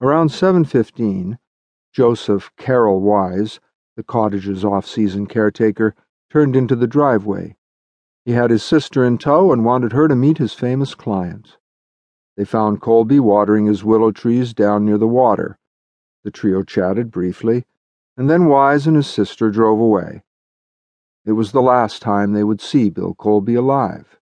Around 7:15, Joseph Carroll Wise, the cottage's off-season caretaker, turned into the driveway. He had his sister in tow and wanted her to meet his famous client. They found Colby watering his willow trees down near the water. The trio chatted briefly, and then Wise and his sister drove away. It was the last time they would see Bill Colby alive.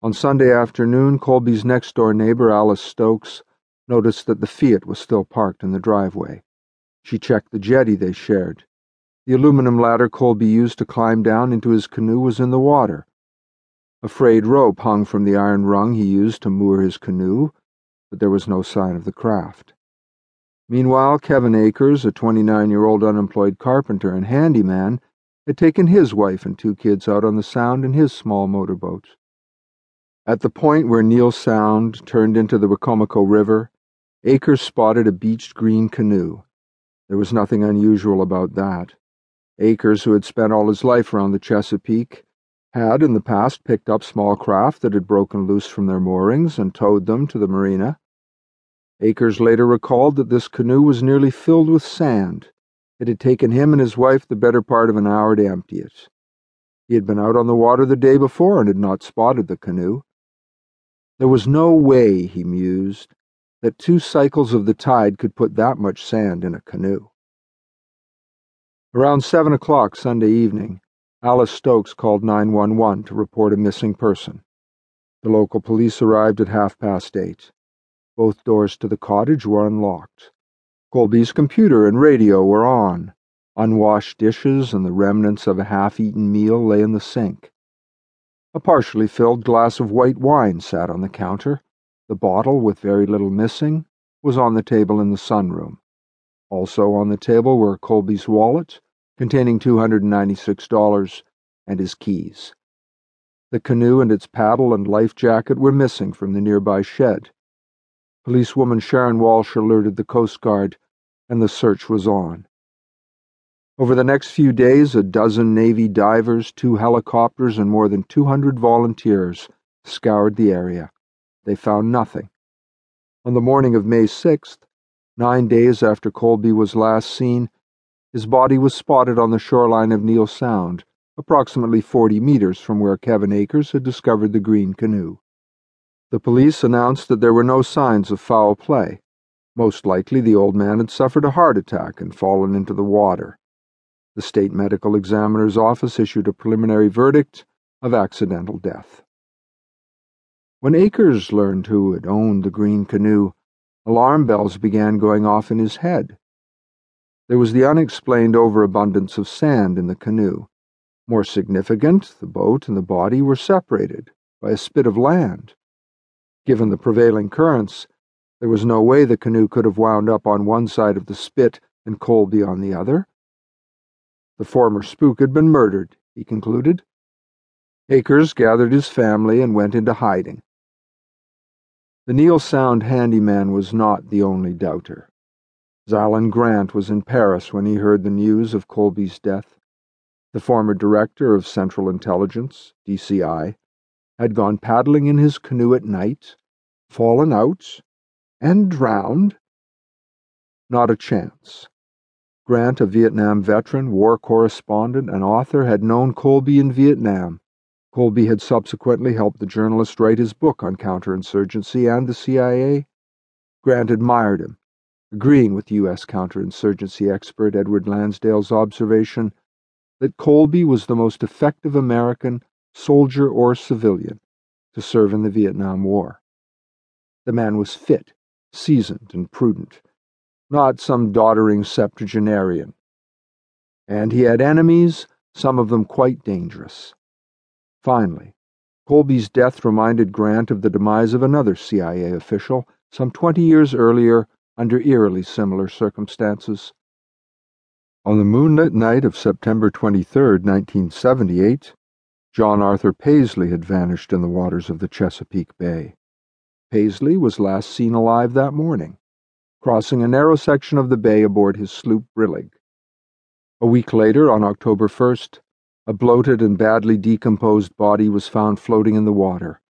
On Sunday afternoon, Colby's next door neighbor, Alice Stokes, noticed that the Fiat was still parked in the driveway. She checked the jetty they shared. The aluminum ladder Colby used to climb down into his canoe was in the water. A frayed rope hung from the iron rung he used to moor his canoe, but there was no sign of the craft. Meanwhile, Kevin Akers, a 29 year old unemployed carpenter and handyman, had taken his wife and two kids out on the Sound in his small motorboat. At the point where Neale Sound turned into the Wicomico River, Akers spotted a beached green canoe. There was nothing unusual about that. Akers, who had spent all his life around the Chesapeake, had in the past picked up small craft that had broken loose from their moorings and towed them to the marina. Akers later recalled that this canoe was nearly filled with sand. It had taken him and his wife the better part of an hour to empty it. He had been out on the water the day before and had not spotted the canoe. There was no way, he mused, that two cycles of the tide could put that much sand in a canoe. Around seven o'clock Sunday evening, Alice Stokes called 911 to report a missing person. The local police arrived at half past eight. Both doors to the cottage were unlocked. Colby's computer and radio were on. Unwashed dishes and the remnants of a half eaten meal lay in the sink. A partially filled glass of white wine sat on the counter. The bottle, with very little missing, was on the table in the sunroom. Also on the table were Colby's wallet, containing $296, and his keys. The canoe and its paddle and life jacket were missing from the nearby shed. Policewoman Sharon Walsh alerted the Coast Guard, and the search was on. Over the next few days, a dozen Navy divers, two helicopters, and more than 200 volunteers scoured the area. They found nothing. On the morning of May 6th, nine days after Colby was last seen, his body was spotted on the shoreline of Neale Sound, approximately 40 meters from where Kevin Akers had discovered the green canoe. The police announced that there were no signs of foul play. Most likely, the old man had suffered a heart attack and fallen into the water. The state medical examiner's office issued a preliminary verdict of accidental death. When Akers learned who had owned the green canoe, alarm bells began going off in his head. There was the unexplained overabundance of sand in the canoe. More significant, the boat and the body were separated by a spit of land. Given the prevailing currents, there was no way the canoe could have wound up on one side of the spit and Colby on the other. The former spook had been murdered, he concluded. Akers gathered his family and went into hiding. The Neale Sound handyman was not the only doubter. Zalin Grant was in Paris when he heard the news of Colby's death. The former director of Central Intelligence, DCI, had gone paddling in his canoe at night, fallen out, and drowned. Not a chance. Grant, a Vietnam veteran, war correspondent, and author, had known Colby in Vietnam. Colby had subsequently helped the journalist write his book on counterinsurgency and the CIA. Grant admired him, agreeing with U.S. counterinsurgency expert Edward Lansdale's observation that Colby was the most effective American, soldier or civilian, to serve in the Vietnam War. The man was fit, seasoned, and prudent not some doddering septuagenarian. And he had enemies, some of them quite dangerous. Finally, Colby's death reminded Grant of the demise of another CIA official some twenty years earlier under eerily similar circumstances. On the moonlit night of September 23, 1978, John Arthur Paisley had vanished in the waters of the Chesapeake Bay. Paisley was last seen alive that morning crossing a narrow section of the bay aboard his sloop Brillig. A week later, on October 1st, a bloated and badly decomposed body was found floating in the water,